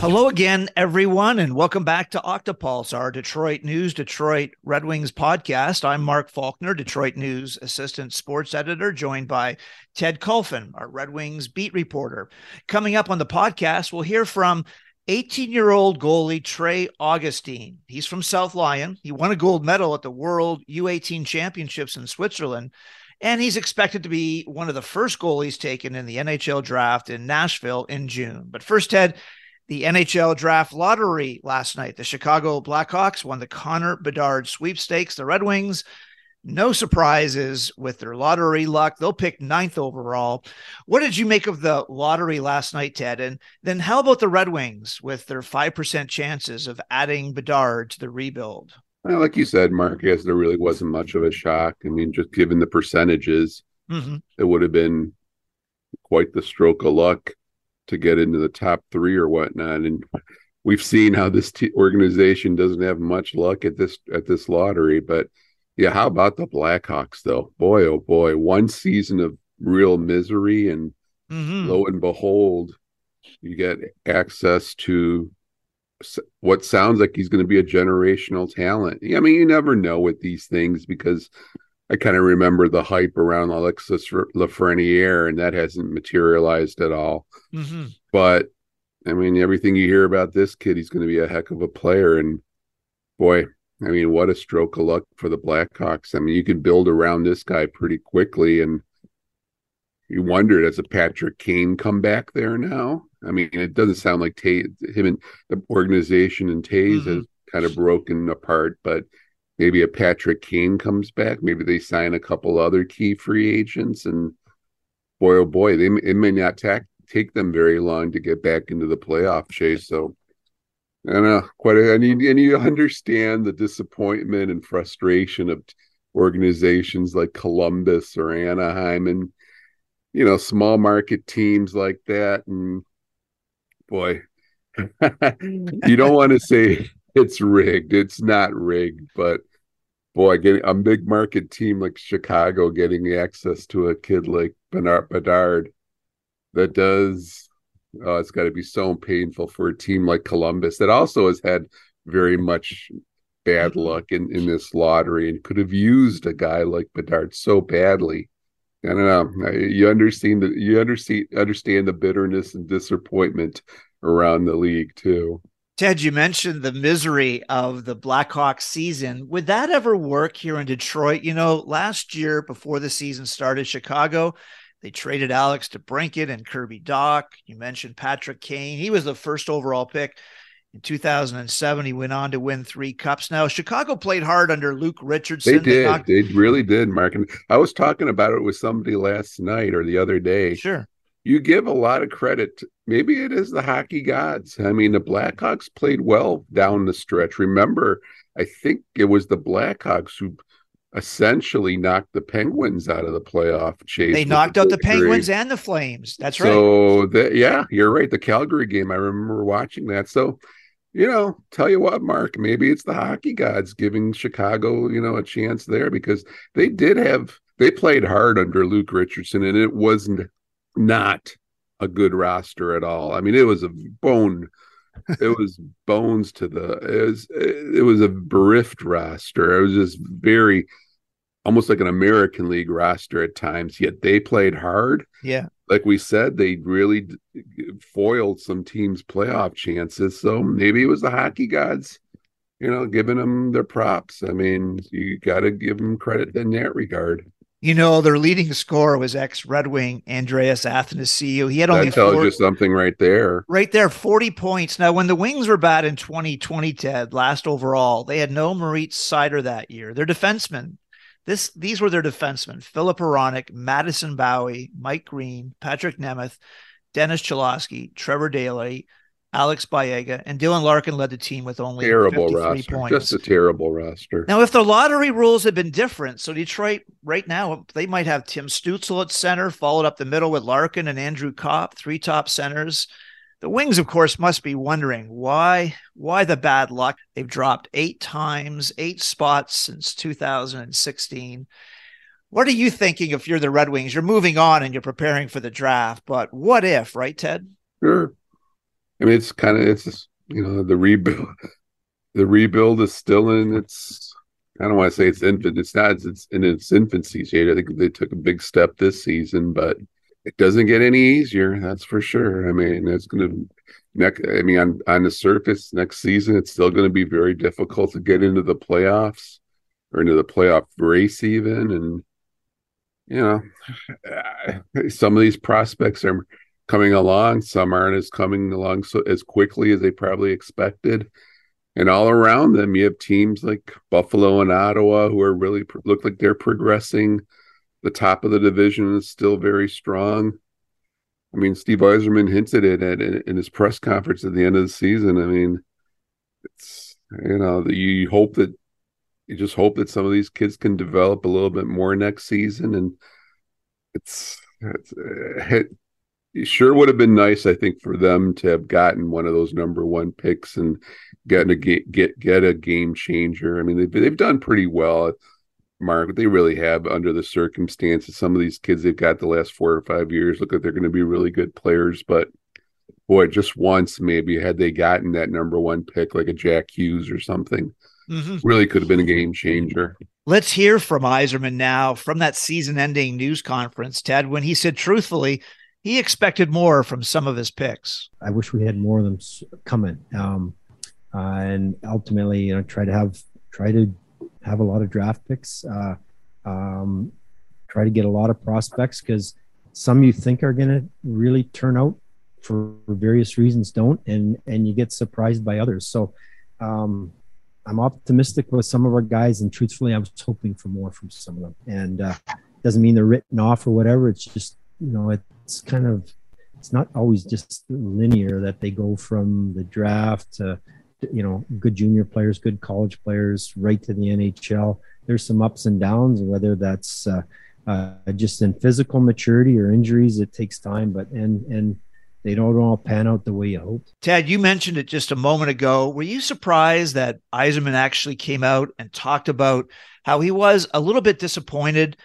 Hello again, everyone, and welcome back to Octopulse, our Detroit News, Detroit Red Wings podcast. I'm Mark Faulkner, Detroit News Assistant Sports Editor, joined by Ted Kulfan, our Red Wings beat reporter. Coming up on the podcast, we'll hear from 18 year old goalie Trey Augustine. He's from South Lyon. He won a gold medal at the World U18 Championships in Switzerland. And he's expected to be one of the first goalies taken in the NHL draft in Nashville in June. But first, Ted, the NHL draft lottery last night. The Chicago Blackhawks won the Connor Bedard sweepstakes. The Red Wings, no surprises with their lottery luck. They'll pick ninth overall. What did you make of the lottery last night, Ted? And then how about the Red Wings with their 5% chances of adding Bedard to the rebuild? Well, like you said, Mark, yes, there really wasn't much of a shock. I mean, just given the percentages, mm-hmm. it would have been quite the stroke of luck to get into the top three or whatnot. And we've seen how this t- organization doesn't have much luck at this at this lottery. But yeah, how about the Blackhawks though? Boy, oh boy, one season of real misery, and mm-hmm. lo and behold, you get access to what sounds like he's going to be a generational talent. Yeah, I mean, you never know with these things because I kind of remember the hype around Alexis Lafreniere, and that hasn't materialized at all. Mm-hmm. But I mean, everything you hear about this kid, he's going to be a heck of a player. And boy, I mean, what a stroke of luck for the Blackhawks. I mean, you can build around this guy pretty quickly. And you wonder, does a Patrick Kane come back there now? I mean, it doesn't sound like Tay, him and the organization and Toews mm-hmm. has kind of broken apart, but maybe a Patrick Kane comes back. Maybe they sign a couple other key free agents, and boy, oh boy, they it may not ta- take them very long to get back into the playoff chase. So I don't know quite. A, and, you, and you understand the disappointment and frustration of organizations like Columbus or Anaheim, and you know small market teams like that. And boy, you don't want to say it's rigged. It's not rigged, but boy, getting a big market team like Chicago getting access to a kid like Bernard Bedard that does oh, it's got to be so painful for a team like Columbus that also has had very much bad luck in, in this lottery and could have used a guy like Bedard so badly. I don't know. You understand the you understand understand the bitterness and disappointment around the league too. Ted, you mentioned the misery of the Blackhawks season. Would that ever work here in Detroit? You know, last year before the season started, Chicago, they traded Alex DeBrincat and Kirby Dach. You mentioned Patrick Kane. He was the first overall pick in 2007. He went on to win three cups. Now, Chicago played hard under Luke Richardson. They did. They, knocked- they really did, Mark. And I was talking about it with somebody last night or the other day. Sure you give a lot of credit. Maybe it is the hockey gods. I mean, the Blackhawks played well down the stretch. Remember, I think it was the Blackhawks who essentially knocked the Penguins out of the playoff chase. They knocked the out the Penguins and the Flames. That's right. So, yeah, you're right. The Calgary game, I remember watching that. So, you know, tell you what, Mark, maybe it's the hockey gods giving Chicago, you know, a chance there because they did have they played hard under Luke Richardson and it wasn't not a good roster at all. I mean, it was a bone. it was bones to the. It was it was a bereft roster. It was just very, almost like an American League roster at times. Yet they played hard. Yeah, like we said, they really foiled some teams' playoff chances. So maybe it was the hockey gods, you know, giving them their props. I mean, you got to give them credit in that regard. You know, their leading scorer was ex Red Wing Andreas Athanasiou. He had only that tells 40, you something right there. Right there, 40 points. Now, when the Wings were bad in 2020, Ted, last overall, they had no Moritz Seider that year. Their defensemen, this these were their defensemen: Filip Hronek, Madison Bowey, Mike Green, Patrick Nemeth, Dennis Cholowski, Trevor Daley, Alex Biega, and Dylan Larkin led the team with only terrible roster. Points. Just a terrible roster. Now, if the lottery rules had been different, so Detroit right now they might have Tim Stützle at center, followed up the middle with Larkin and Andrew Copp, three top centers. The Wings, of course, must be wondering why why the bad luck. They've dropped eight times, eight spots since 2016. What are you thinking if you're the Red Wings? You're moving on and you're preparing for the draft, but what if, right, Ted? Sure. I mean, it's kind of it's you know the rebuild. The rebuild is still in its. I don't want to say it's infant. It's not. It's in its infancy stage. I think they took a big step this season, but it doesn't get any easier. That's for sure. I mean, it's going to next. I mean, on on the surface, next season, it's still going to be very difficult to get into the playoffs or into the playoff race, even. And you know, some of these prospects are coming along. Some aren't as coming along so as quickly as they probably expected. And all around them, you have teams like Buffalo and Ottawa who are really look like they're progressing. The top of the division is still very strong. I mean, Steve Yzerman hinted at it in his press conference at the end of the season. I mean, it's you know you hope that you just hope that some of these kids can develop a little bit more next season, and it's, it's eh, it, sure would have been nice, I think, for them to have gotten one of those number one picks and get a get get get a game changer. I mean, they've they've done pretty well. Mark, they really have under the circumstances. Some of these kids they've got the last four or five years look like they're going to be really good players, but boy, just once maybe had they gotten that number one pick like a Jack Hughes or something, mm-hmm. really could have been a game changer. Let's hear from Yzerman now from that season ending news conference, Ted, when he said truthfully he expected more from some of his picks. I wish we had more of them coming. Um, uh, and ultimately, you know, try to have try to have a lot of draft picks. Uh, um, try to get a lot of prospects because some you think are going to really turn out for various reasons don't, and and you get surprised by others. So um, I'm optimistic with some of our guys, and truthfully, I was hoping for more from some of them. And uh, doesn't mean they're written off or whatever. It's just you know it's kind of it's not always just linear that they go from the draft to you know good junior players, good college players, right to the NHL. There's some ups and downs, whether that's uh, uh, just in physical maturity or injuries. It takes time, but and and they don't all pan out the way you hoped. Ted, you mentioned it just a moment ago. Were you surprised that Yzerman actually came out and talked about how he was a little bit disappointed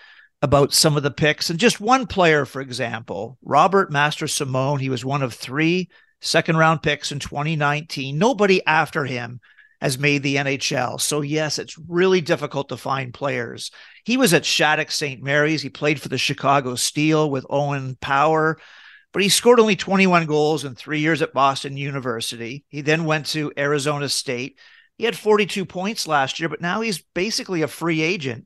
about some of the picks? And just one player, for example, Robert Mastrosimone, he was one of three second round picks in 2019. Nobody after him has made the NHL. So, yes, it's really difficult to find players. He was at Shattuck St. Mary's. He played for the Chicago Steel with Owen Power but he scored only 21 goals in three years at Boston University. He then went to Arizona State. He had 42 points last year, but now he's basically a free agent.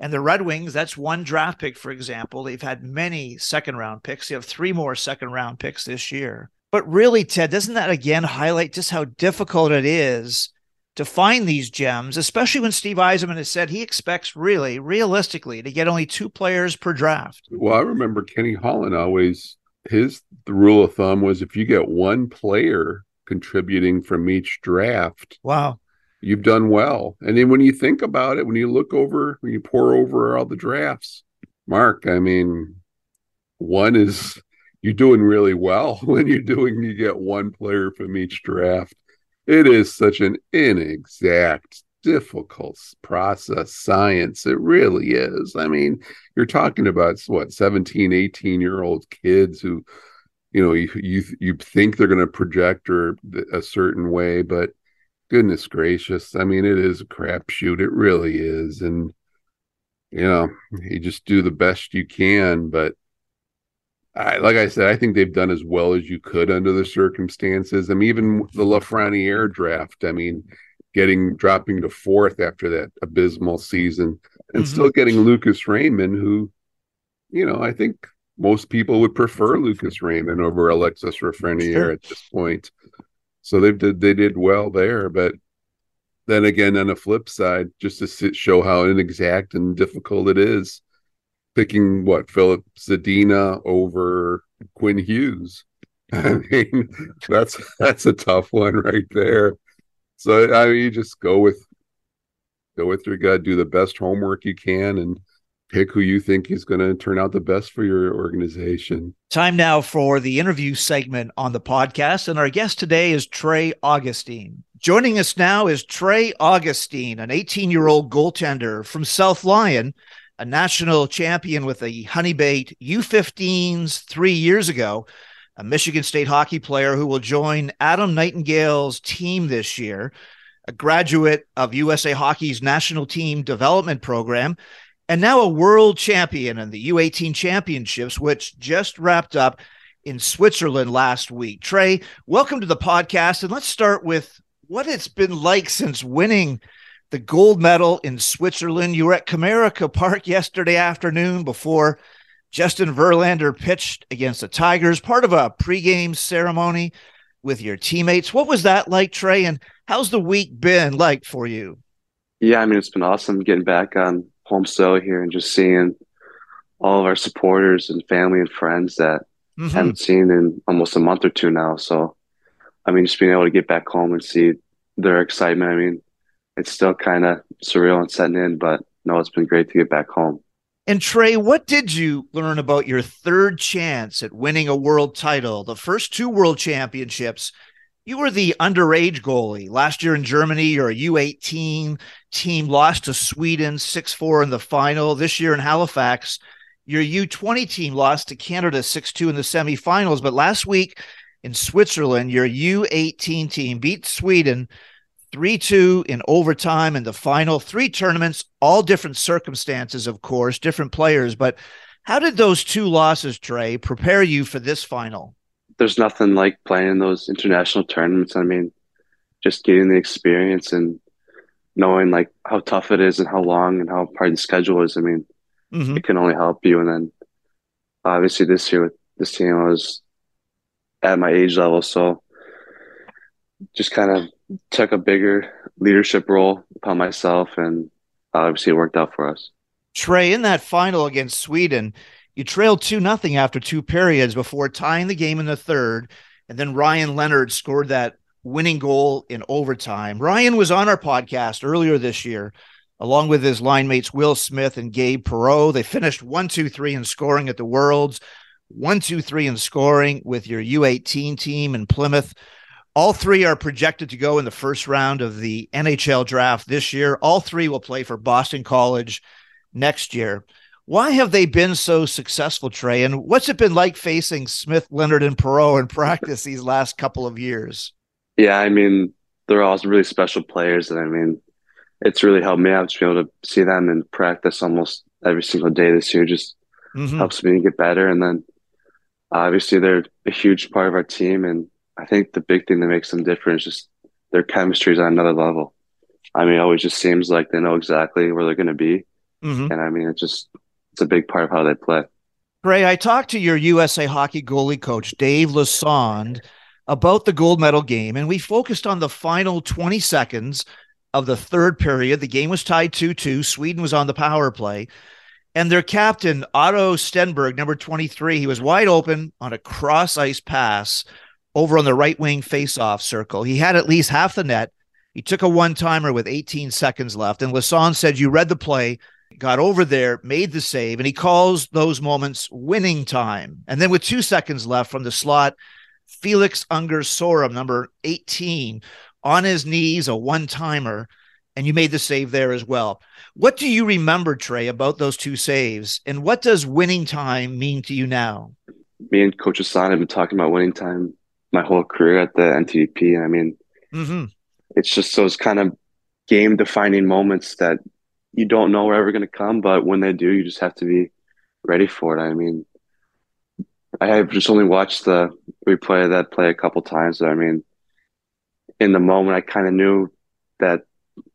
And the Red Wings, that's one draft pick, for example. They've had many second round picks. They have three more second round picks this year. But really, Ted, doesn't that again highlight just how difficult it is to find these gems, especially when Steve Yzerman has said he expects really, realistically, to get only two players per draft? Well, I remember Kenny Holland always his the rule of thumb was if you get one player contributing from each draft, wow, you've done well. And then when you think about it, when you look over, when you pour over all the drafts, Mark, I mean, one is you're doing really well when you're doing you get one player from each draft. It is such an inexact difficult process science it really is i mean you're talking about what 17 18 year old kids who you know you you, you think they're going to project or a certain way but goodness gracious i mean it is a crapshoot it really is and you know you just do the best you can but I, like I said, I think they've done as well as you could under the circumstances. I mean, even the Lafreniere draft. I mean, getting dropping to fourth after that abysmal season and mm-hmm. still getting Lucas Raymond, who, you know, I think most people would prefer Lucas Raymond over Alexis Lafreniere sure. at this point. So they did they did well there, but then again, on the flip side, just to sit, show how inexact and difficult it is, picking what Filip Zadina over Quinn Hughes. I mean, that's that's a tough one right there. So I mean, you just go with go with your gut, do the best homework you can, and pick who you think is going to turn out the best for your organization. Time now for the interview segment on the podcast, and our guest today is Trey Augustine. Joining us now is Trey Augustine, an 18-year-old goaltender from South Lyon, a national champion with the Honeybaked U15s three years ago a Michigan State hockey player who will join Adam Nightingale's team this year, a graduate of USA Hockey's national team development program, and now a world champion in the U18 championships, which just wrapped up in Switzerland last week. Trey, welcome to the podcast. And let's start with what it's been like since winning the gold medal in Switzerland. You were at Comerica Park yesterday afternoon before Justin Verlander pitched against the Tigers, part of a pregame ceremony with your teammates. What was that like, Trey? And how's the week been like for you? Yeah, I mean, it's been awesome getting back on home soil here and just seeing all of our supporters and family and friends that mm-hmm. haven't seen in almost a month or two now. So, I mean, just being able to get back home and see their excitement. I mean, it's still kind of surreal and setting in, but no, it's been great to get back home. And Trey, what did you learn about your third chance at winning a world title? The first two world championships, you were the underage goalie. Last year in Germany, you're a U18 team, lost to Sweden 6 4 in the final. This year in Halifax, your U20 team lost to Canada 6 2 in the semifinals. But last week in Switzerland, your U18 team beat Sweden 3 2 in overtime in the final. Three tournaments, all different circumstances, of course, different players. But how did those two losses, Trey, prepare you for this final? There's nothing like playing those international tournaments. I mean, just getting the experience and knowing like how tough it is and how long and how hard the schedule is. I mean, mm-hmm. it can only help you. And then obviously this year with this team, I was at my age level. So just kind of took a bigger leadership role upon myself, and obviously it worked out for us. Trey, in that final against Sweden, you trailed 2 nothing after two periods before tying the game in the third. And then Ryan Leonard scored that winning goal in overtime. Ryan was on our podcast earlier this year, along with his line mates Will Smith and Gabe Perreault. They finished 1 2 3 in scoring at the Worlds, 1 2 3 in scoring with your U18 team in Plymouth. All three are projected to go in the first round of the NHL draft this year. All three will play for Boston College next year. Why have they been so successful, Trey? And what's it been like facing Smith, Leonard, and Perreault in practice these last couple of years? Yeah, I mean, they're all really special players. And I mean, it's really helped me out to be able to see them in practice almost every single day this year. Just mm-hmm. helps me get better. And then obviously, they're a huge part of our team. And I think the big thing that makes them different is just their chemistry is on another level. I mean, it always just seems like they know exactly where they're going to be, mm-hmm. and I mean, it just it's a big part of how they play. Trey, I talked to your USA Hockey goalie coach Dave Lassonde about the gold medal game, and we focused on the final 20 seconds of the third period. The game was tied 2 2. Sweden was on the power play. And their captain, Otto Stenberg, number 23, he was wide open on a cross ice pass over on the right wing faceoff circle. He had at least half the net. He took a one timer with 18 seconds left. And Lassonde said, You read the play, got over there, made the save, and he calls those moments winning time. And then with two seconds left from the slot, Felix Unger Sorum, number 18, on his knees, a one timer, and you made the save there as well. What do you remember, Trey, about those two saves? And what does winning time mean to you now? Me and Coach Lassonde have been talking about winning time my whole career at the NTDP. And I mean, mm-hmm. it's just those kind of game defining moments that you don't know are ever going to come, but when they do, you just have to be ready for it. I mean, I have just only watched the replay of that play a couple times. But I mean, in the moment, I kind of knew that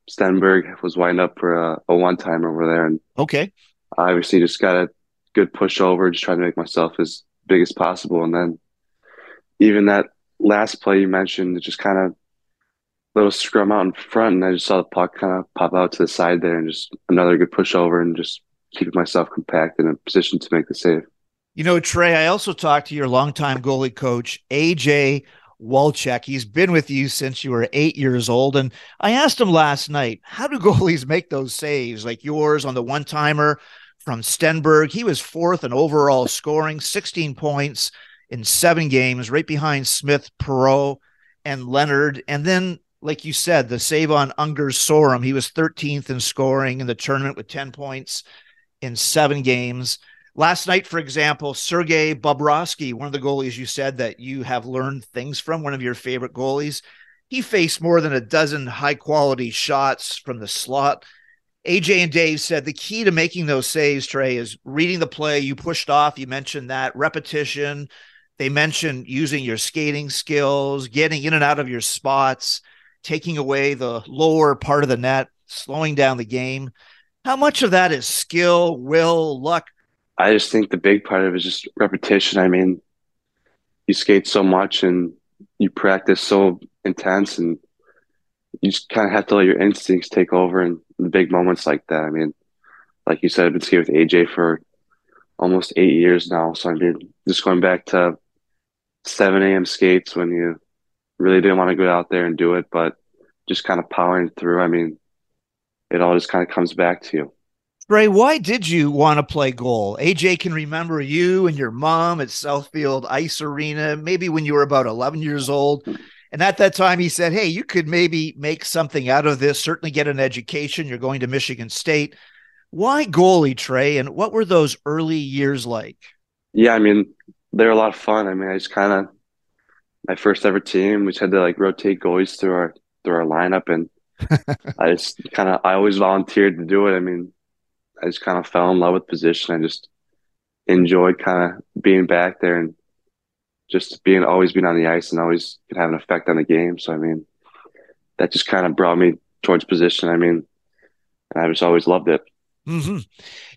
Stenberg was winding up for a, a one time over there. And okay, I obviously just got a good push over, just trying to make myself as big as possible. And then even that last play you mentioned, it just kind of little scrum out in front, and I just saw the puck kind of pop out to the side there, and just another good push over, and just keeping myself compact in a position to make the save. You know, Trey, I also talked to your longtime goalie coach, AJ Walchek. He's been with you since you were eight years old. And I asked him last night, how do goalies make those saves like yours on the one timer from Stenberg? He was fourth in overall scoring, 16 points in seven games, right behind Smith, Perreault, and Leonard. And then, like you said, the save on Unger's Sorum, he was 13th in scoring in the tournament with 10 points in seven games. Last night, for example, Sergei Bobrovsky, one of the goalies you said that you have learned things from, one of your favorite goalies, he faced more than a dozen high quality shots from the slot. AJ and Dave said the key to making those saves, Trey, is reading the play. You pushed off. You mentioned that repetition. They mentioned using your skating skills, getting in and out of your spots, taking away the lower part of the net, slowing down the game. How much of that is skill, will, luck? I just think the big part of it is just repetition. I mean, you skate so much and you practice so intense, and you just kind of have to let your instincts take over in the big moments like that. I mean, like you said, I've been skating with AJ for almost eight years now. So I mean, just going back to 7 a.m. skates when you really didn't want to go out there and do it, but just kind of powering through. I mean, it all just kind of comes back to you. Trey, why did you want to play goal? AJ can remember you and your mom at Southfield Ice Arena, maybe when you were about 11 years old. And at that time, he said, Hey, you could maybe make something out of this, certainly get an education. You're going to Michigan State. Why goalie, Trey? And what were those early years like? Yeah, I mean, they're a lot of fun. I mean, I just kind of, my first ever team, we just had to like rotate goalies through our, through our lineup. And I just kind of I always volunteered to do it. I mean, I just kind of fell in love with position. I just enjoyed kind of being back there and just being always being on the ice and always could have an effect on the game. So I mean, that just kind of brought me towards position. I mean, I just always loved it. Mm-hmm.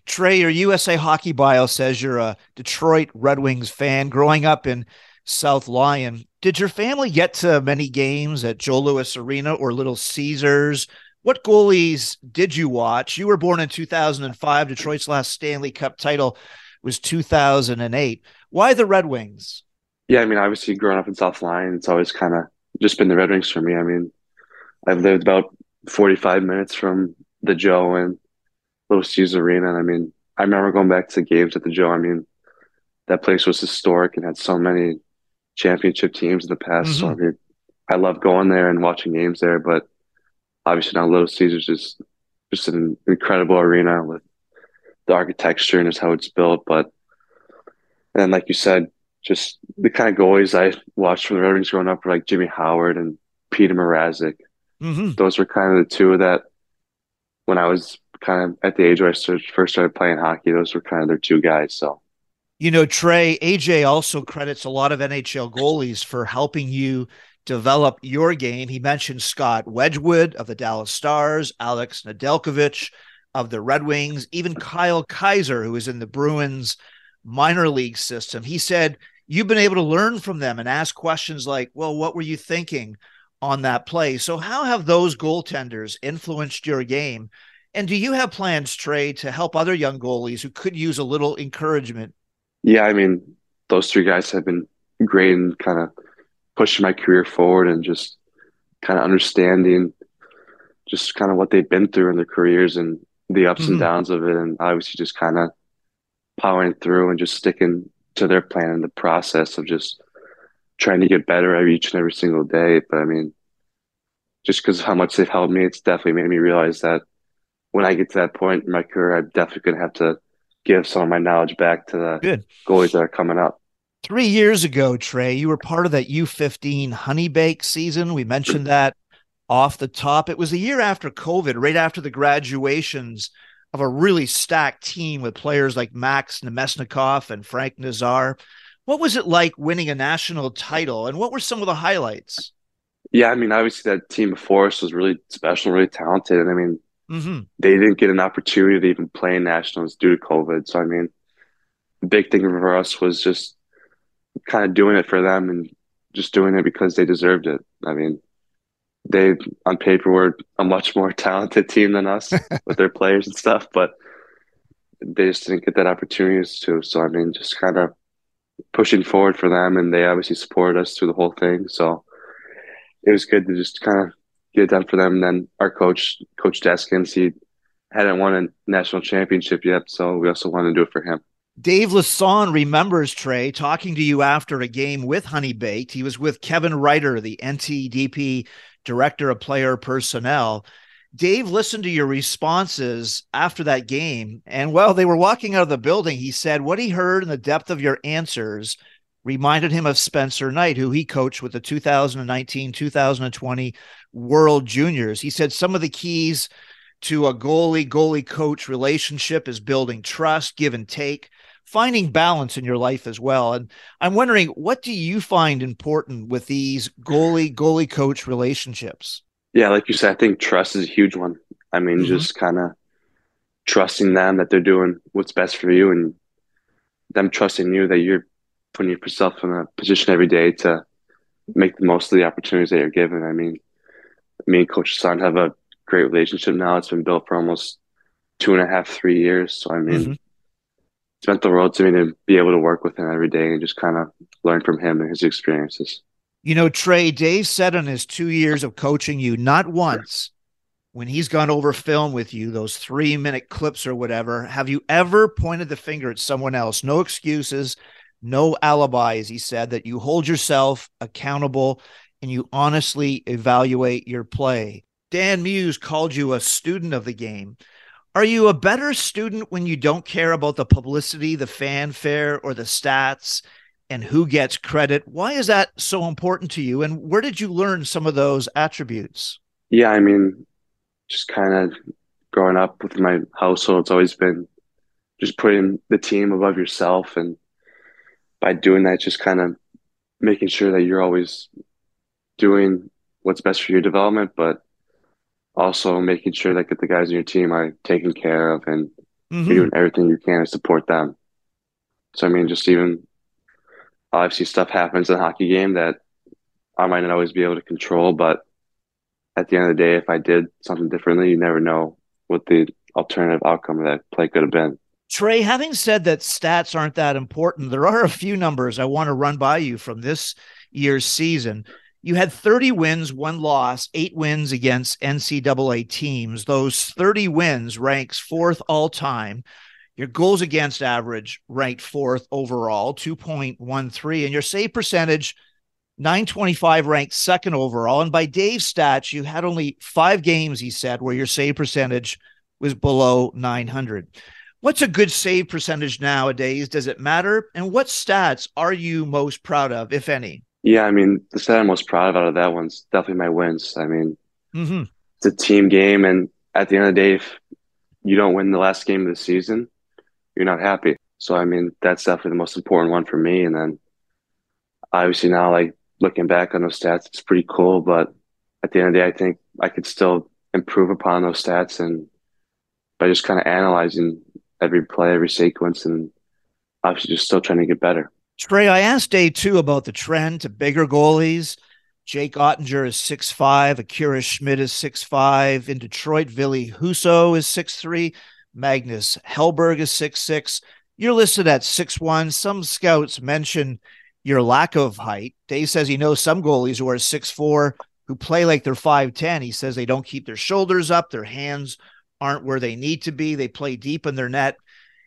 Trey, your USA Hockey bio says you're a Detroit Red Wings fan. Growing up in South Lyon. Did your family get to many games at Joe Louis Arena or Little Caesars? What goalies did you watch? You were born in 2005. Detroit's last Stanley Cup title was 2008. Why the Red Wings? Yeah, I mean, obviously, growing up in South Lyon, it's always kind of just been the Red Wings for me. I mean, I've lived about 45 minutes from the Joe and Little Caesars Arena. And I mean, I remember going back to games at the Joe. I mean, that place was historic and had so many championship teams in the past. Mm-hmm. So I mean, I love going there and watching games there. But obviously now Little Caesars is just an incredible arena with the architecture and just how it's built. But and like you said, just the kind of goalies I watched from the Red Wings growing up were like Jimmy Howard and Petr Mrazek. Mm-hmm. Those were kind of the two that when I was kind of at the age where I first started playing hockey, those were kind of their two guys. So you know, Trey, AJ also credits a lot of NHL goalies for helping you develop your game. He mentioned Scott Wedgewood of the Dallas Stars, Alex Nedeljkovic of the Red Wings, even Kyle Keyser, who is in the Bruins minor league system. He said, You've been able to learn from them and ask questions like, Well, what were you thinking on that play? So, how have those goaltenders influenced your game? And do you have plans, Trey, to help other young goalies who could use a little encouragement yeah, I mean, those three guys have been great in kind of pushing my career forward and just kind of understanding just kind of what they've been through in their careers and the ups mm-hmm. and downs of it. And obviously just kind of powering through and just sticking to their plan and the process of just trying to get better every each and every single day. But I mean, just because of how much they've helped me, it's definitely made me realize that when I get to that point in my career, I'm definitely going to have to give some of my knowledge back to the Good. goalies that are coming up. Three years ago, Trey, you were part of that U15 honey bake season. We mentioned that off the top. It was a year after COVID, right after the graduations of a really stacked team with players like Max Namestnikov and Frank Nazar. What was it like winning a national title, and what were some of the highlights? Yeah, I mean, obviously that team before us was really special, really talented, and I mean, Mm-hmm. They didn't get an opportunity to even play in nationals due to COVID. So I mean, the big thing for us was just kind of doing it for them and just doing it because they deserved it. I mean, they on paper were a much more talented team than us with their players and stuff, but they just didn't get that opportunity to. So I mean, just kind of pushing forward for them, and they obviously supported us through the whole thing. So it was good to just kind of get it done for them. And then our coach, Coach Deskins, he hadn't won a national championship yet, so we also wanted to do it for him. Dave Lassonde remembers Trey talking to you after a game with Honey Baked. He was with Kevin Reiter, the NTDP director of player personnel. Dave listened to your responses after that game. And while they were walking out of the building, he said what he heard in the depth of your answers reminded him of Spencer Knight, who he coached with the 2019 2020 World Juniors. He said some of the keys to a goalie goalie coach relationship is building trust, give and take, finding balance in your life as well. And I'm wondering, what do you find important with these goalie goalie coach relationships? Yeah, like you said, I think trust is a huge one. I mean, mm-hmm. just kind of trusting them that they're doing what's best for you and them trusting you that you're putting yourself in a position every day to make the most of the opportunities that you're given. I mean, me and Coach Son have a great relationship now. It's been built for almost two and a half, three years. So I mean, mm-hmm. it's meant the world to me to be able to work with him every day and just kind of learn from him and his experiences. You know, Trey, Dave said in his two years of coaching you, not once when he's gone over film with you, those three minute clips or whatever, have you ever pointed the finger at someone else? No excuses, no alibis. He said that you hold yourself accountable and you honestly evaluate your play. Dan Muse called you a student of the game. Are you a better student when you don't care about the publicity, the fanfare, or the stats and who gets credit? Why is that so important to you? And where did you learn some of those attributes? Yeah, I mean, just kind of growing up with my household, it's always been just putting the team above yourself. And by doing that, just kind of making sure that you're always doing what's best for your development, but also making sure that the guys on your team are taken care of and mm-hmm. you're doing everything you can to support them. So I mean, just even obviously stuff happens in a hockey game that I might not always be able to control, but at the end of the day, if I did something differently, you never know what the alternative outcome of that play could have been. Trey, having said that stats aren't that important, there are a few numbers I want to run by you from this year's season you had 30 wins, one loss, eight wins against NCAA teams. Those 30 wins ranks fourth all time. Your goals against average ranked fourth overall, 2.13, and your save percentage, 925 ranked second overall. And by Dave's stats, you had only five games, he said, where your save percentage was below 900. What's a good save percentage nowadays? Does it matter? And what stats are you most proud of, if any? Yeah, I mean, the set I'm most proud of out of that one's definitely my wins. I mean, mm-hmm. it's a team game, and at the end of the day, if you don't win the last game of the season, you're not happy. So, I mean, that's definitely the most important one for me. And then, obviously, now like looking back on those stats, it's pretty cool. But at the end of the day, I think I could still improve upon those stats, and by just kind of analyzing every play, every sequence, and obviously just still trying to get better. Trey, I asked day two about the trend to bigger goalies. Jake Oettinger is six five. Akira Schmid is six five. In Detroit, Ville Husso is six three. Magnus Hellberg is six six. You're listed at six one. Some scouts mention your lack of height. Dave says he knows some goalies who are six four who play like they're 5'10. He says they don't keep their shoulders up, their hands aren't where they need to be. They play deep in their net.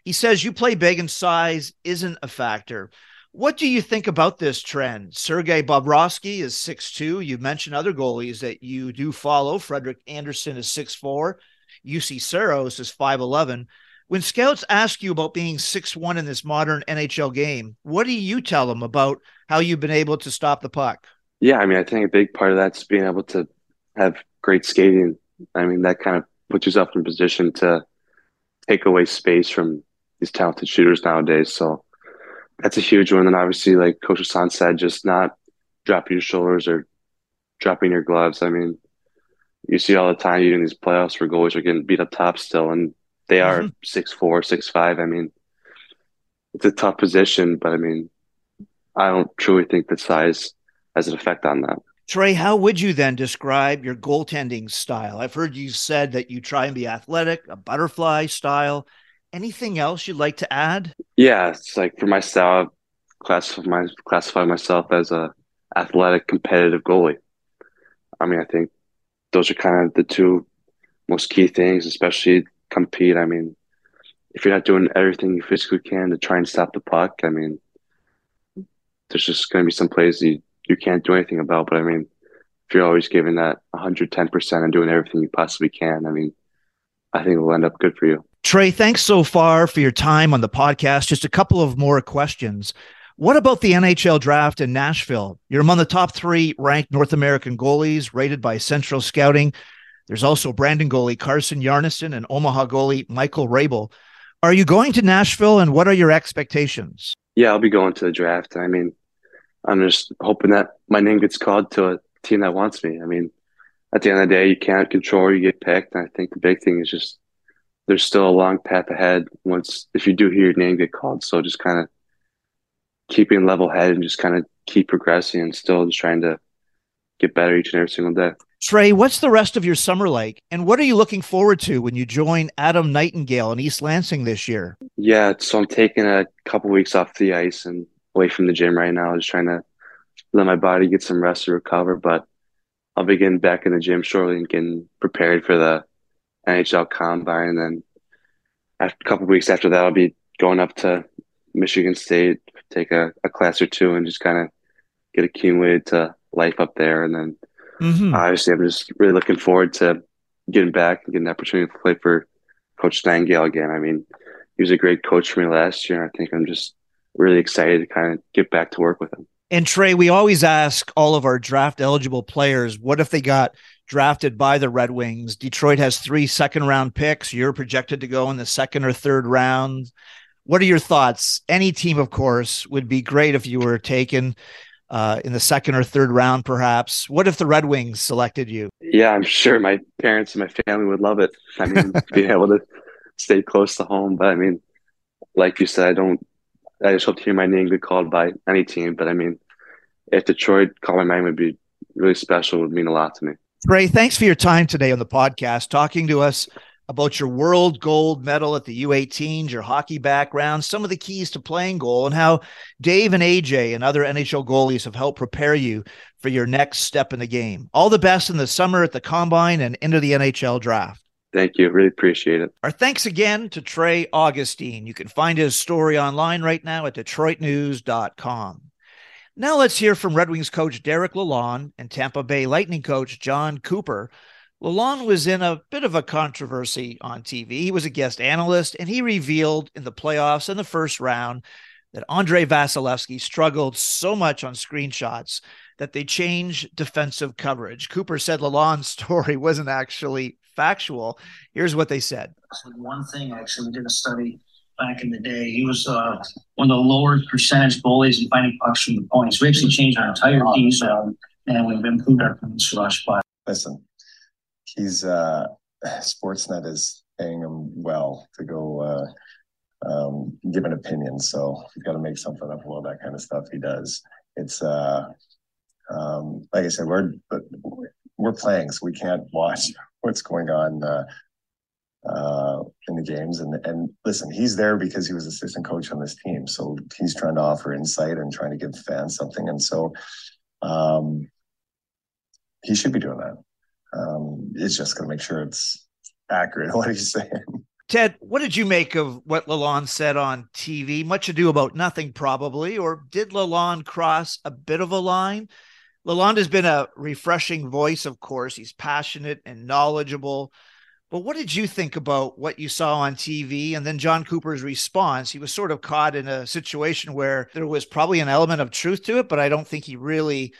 He says you play big and size isn't a factor. What do you think about this trend? Sergei Bobrovsky is 6'2. You mentioned other goalies that you do follow. Frederik Andersen is 6'4. Juuse Saros is 5'11. When scouts ask you about being 6'1 in this modern NHL game, what do you tell them about how you've been able to stop the puck? Yeah, I mean, I think a big part of that's being able to have great skating. I mean, that kind of puts yourself in position to take away space from these talented shooters nowadays. So that's a huge one. And obviously, like Coach Lassonde said, just not dropping your shoulders or dropping your gloves. I mean, you see all the time even these playoffs where goalies are getting beat up top still, and they are mm-hmm. six four, six five. I mean, it's a tough position, but I mean, I don't truly think that size has an effect on that. Trey, how would you then describe your goaltending style? I've heard you said that you try and be athletic, a butterfly style. Anything else you'd like to add? Yeah, it's like for my style, classify my classify myself as a athletic, competitive goalie. I mean, I think those are kind of the two most key things, especially compete. I mean, if you're not doing everything you physically can to try and stop the puck, I mean, there's just going to be some plays you, you can't do anything about. But I mean, if you're always giving that 110% and doing everything you possibly can, I mean, I think it will end up good for you. Trey, thanks so far for your time on the podcast. Just a couple of more questions. What about the NHL draft in Nashville? You're among the top three ranked North American goalies rated by Central Scouting. There's also Brandon goalie Carson Bjarnason and Omaha goalie Michael Hrabal. Are you going to Nashville and what are your expectations? Yeah, I'll be going to the draft. I mean, I'm just hoping that my name gets called to a team that wants me. I mean, at the end of the day, you can't control where you get picked. And I think the big thing is just there's still a long path ahead once if you do hear your name get called. So just kind of keeping level head and just kind of keep progressing and still just trying to get better each and every single day. Trey, what's the rest of your summer like? And what are you looking forward to when you join Adam Nightingale in East Lansing this year? Yeah, so I'm taking a couple weeks off the ice and away from the gym right now. Just trying to let my body get some rest to recover. But I'll be getting back in the gym shortly and getting prepared for the NHL Combine. And then after a couple weeks after that, I'll be going up to Michigan State, take a, a class or two, and just kind of get accumulated to life up there. And then mm-hmm. obviously, I'm just really looking forward to getting back and getting the opportunity to play for Coach Nightingale again. I mean, he was a great coach for me last year. I think I'm just really excited to kind of get back to work with him. And Trey, we always ask all of our draft eligible players, what if they got drafted by the Red Wings? Detroit has three second round picks. You're projected to go in the second or third round. What are your thoughts? Any team, of course, would be great if you were taken uh, in the second or third round, perhaps. What if the Red Wings selected you? Yeah, I'm sure my parents and my family would love it. I mean, being able to stay close to home. But I mean, like you said, I don't I just hope to hear my name get called by any team. But I mean, if Detroit calling my name would be really special, would mean a lot to me. Trey, thanks for your time today on the podcast, talking to us about your world gold medal at the U18s, your hockey background, some of the keys to playing goal, and how Dave and AJ and other NHL goalies have helped prepare you for your next step in the game. All the best in the summer at the combine and into the NHL draft. Thank you. Really appreciate it. Our thanks again to Trey Augustine. You can find his story online right now at DetroitNews.com. Now let's hear from Red Wings coach Derek Lalonde and Tampa Bay Lightning coach Jon Cooper. Lalonde was in a bit of a controversy on TV. He was a guest analyst, and he revealed in the playoffs in the first round that Andrei Vasilevskiy struggled so much on screenshots that they changed defensive coverage. Cooper said Lalonde's story wasn't actually factual. Here's what they said. One thing, actually, we did a study back in the day. He was uh, one of the lower percentage goalies in finding pucks from the points. We actually changed our entire piece, um, and we've improved our points rush by. Listen, he's uh, Sportsnet is paying him well to go uh, um, give an opinion, so he's got to make something up about that kind of stuff. He does. It's uh, um, like I said, we're we're playing, so we can't watch what's going on uh, uh, in the games. And and listen, he's there because he was assistant coach on this team, so he's trying to offer insight and trying to give fans something. And so, um, he should be doing that. Um, it's just going to make sure it's accurate what he's saying. Ted, what did you make of what Lalonde said on TV? Much ado about nothing, probably. Or did Lalonde cross a bit of a line? Lalonde has been a refreshing voice, of course. He's passionate and knowledgeable. But what did you think about what you saw on TV and then Jon Cooper's response? He was sort of caught in a situation where there was probably an element of truth to it, but I don't think he really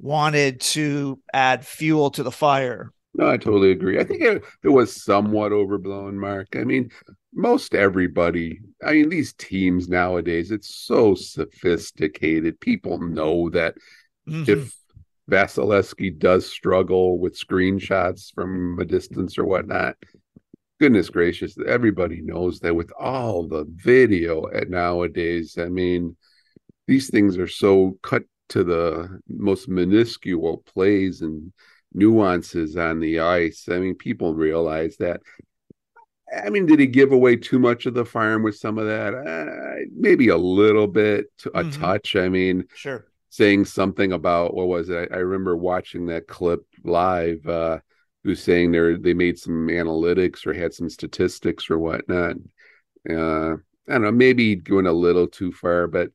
wanted to add fuel to the fire. No, I totally agree. I think it, it was somewhat overblown, Mark. I mean, most everybody, I mean, these teams nowadays, it's so sophisticated. People know that Mm-hmm. If Vasilevskiy does struggle with screenshots from a distance or whatnot, goodness gracious, everybody knows that with all the video at nowadays, I mean, these things are so cut to the most minuscule plays and nuances on the ice. I mean, people realize that. I mean, did he give away too much of the farm with some of that? Uh, maybe a little bit, a mm-hmm. touch. I mean, sure saying something about what was it? I, I remember watching that clip live. Uh, who's saying they they made some analytics or had some statistics or whatnot. Uh, I don't know, maybe going a little too far, but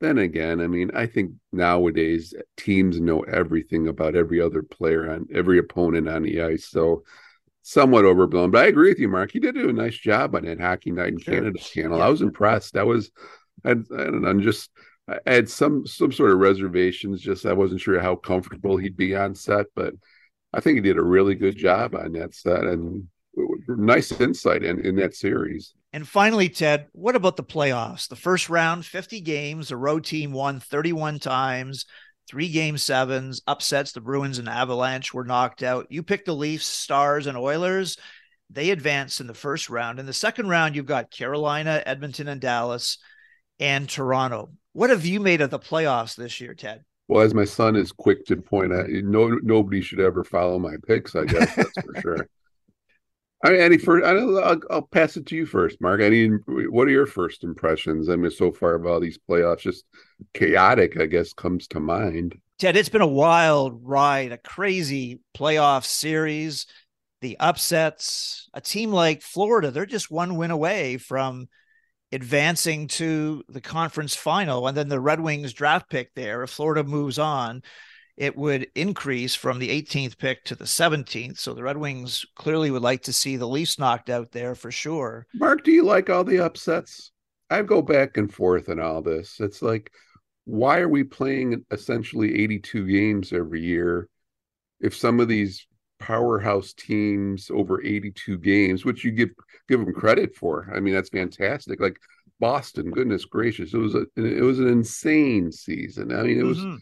then again, I mean, I think nowadays teams know everything about every other player and every opponent on the ice. So somewhat overblown. But I agree with you, Mark. He did do a nice job on that Hockey Night in sure. Canada channel. Yeah. I was impressed. That was I, I don't know, I'm just I had some some sort of reservations. Just I wasn't sure how comfortable he'd be on set, but I think he did a really good job on that set and nice insight in, in that series. And finally, Ted, what about the playoffs? The first round, 50 games, the road team won 31 times, three game sevens, upsets. The Bruins and Avalanche were knocked out. You picked the Leafs, Stars, and Oilers. They advanced in the first round. In the second round, you've got Carolina, Edmonton, and Dallas, and Toronto. What have you made of the playoffs this year, Ted? Well, as my son is quick to point out, no nobody should ever follow my picks. I guess that's for sure. I mean, any first, I'll, I'll pass it to you first, Mark. Any, what are your first impressions? I mean, so far about these playoffs, just chaotic, I guess, comes to mind. Ted, it's been a wild ride, a crazy playoff series, the upsets. A team like Florida, they're just one win away from advancing to the conference final, and then the Red Wings draft pick there. If Florida moves on, it would increase from the 18th pick to the 17th. So the Red Wings clearly would like to see the Leafs knocked out there for sure. Mark, do you like all the upsets? I go back and forth in all this. It's like, why are we playing essentially 82 games every year if some of these powerhouse teams over 82 games, which you give give them credit for? I mean, that's fantastic. Like Boston, goodness gracious, it was a it was an insane season. I mean, it was mm-hmm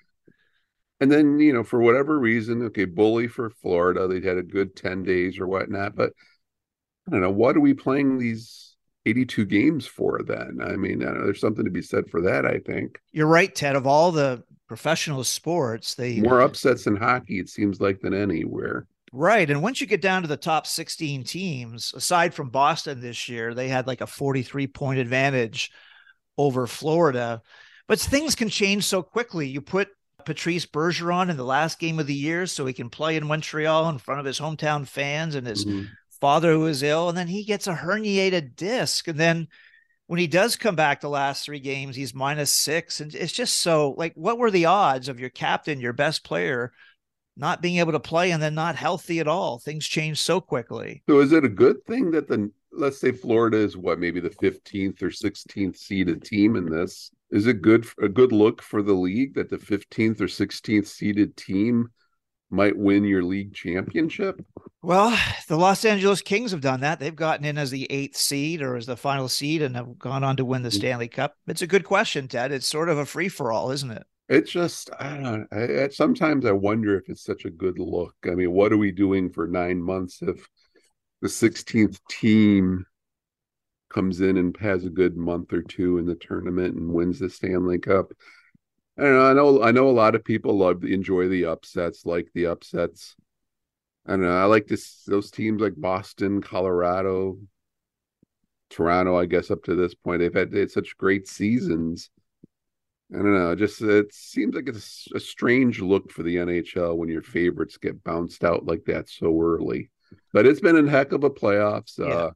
and then you know for whatever reason okay bully for florida they had a good 10 days or whatnot but i don't know what are we playing these 82 games for then i mean I there's something to be said for that i think you're right ted of all the professional sports they more upsets in hockey it seems like than anywhere right and once you get down to the top 16 teams aside from boston this year they had like a 43 point advantage over florida but things can change so quickly you put Patrice Bergeron in the last game of the year so he can play in Montreal in front of his hometown fans and his mm-hmm. father who is ill. And then he gets a herniated disc. And then when he does come back the last three games, he's minus six. And it's just so like, what were the odds of your captain, your best player, not being able to play and then not healthy at all? Things change so quickly. So is it a good thing that the let's say Florida is what maybe the 15th or 16th seeded team in this? is it good a good look for the league that the 15th or 16th seeded team might win your league championship? Well, the Los Angeles Kings have done that. They've gotten in as the eighth seed or as the final seed and have gone on to win the mm-hmm. Stanley Cup. It's a good question, Ted. It's sort of a free for all, isn't it? It's just, I don't know. I, sometimes I wonder if it's such a good look. I mean, what are we doing for nine months if the 16th team comes in and has a good month or two in the tournament and wins the Stanley Cup. And I know I know a lot of people love enjoy the upsets, like the upsets. I don't know. I like this those teams like Boston, Colorado, Toronto. I guess up to this point, they've had, they had such great seasons. I don't know. Just it seems like it's a strange look for the NHL when your favorites get bounced out like that so early. But it's been a heck of a playoffs. Yeah. Uh,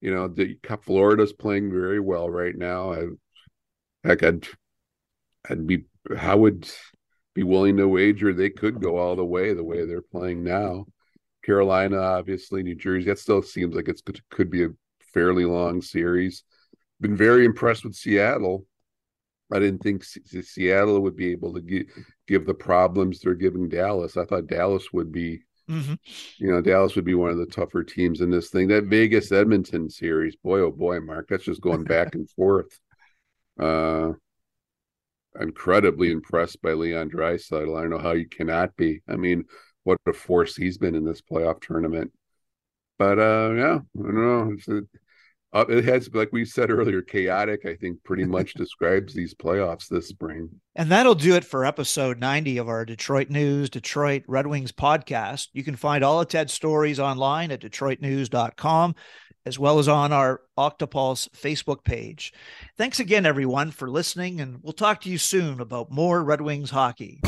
you know, the Florida's playing very well right now. I, heck, I'd, I'd be, how would be willing to wager they could go all the way the way they're playing now. Carolina, obviously, New Jersey. That still seems like it's could be a fairly long series. Been very impressed with Seattle. I didn't think Seattle would be able to give, give the problems they're giving Dallas. I thought Dallas would be Mm-hmm. You know, Dallas would be one of the tougher teams in this thing. That Vegas Edmonton series, boy, oh boy, Mark, that's just going back and forth. Uh, incredibly impressed by Leon Draisaitl. I don't know how you cannot be. I mean, what a force he's been in this playoff tournament. But uh, yeah, I don't know. Uh, it has, like we said earlier, chaotic, I think pretty much describes these playoffs this spring. And that'll do it for episode 90 of our Detroit News, Detroit Red Wings podcast. You can find all of Ted's stories online at DetroitNews.com, as well as on our Octopulse Facebook page. Thanks again, everyone, for listening, and we'll talk to you soon about more Red Wings hockey.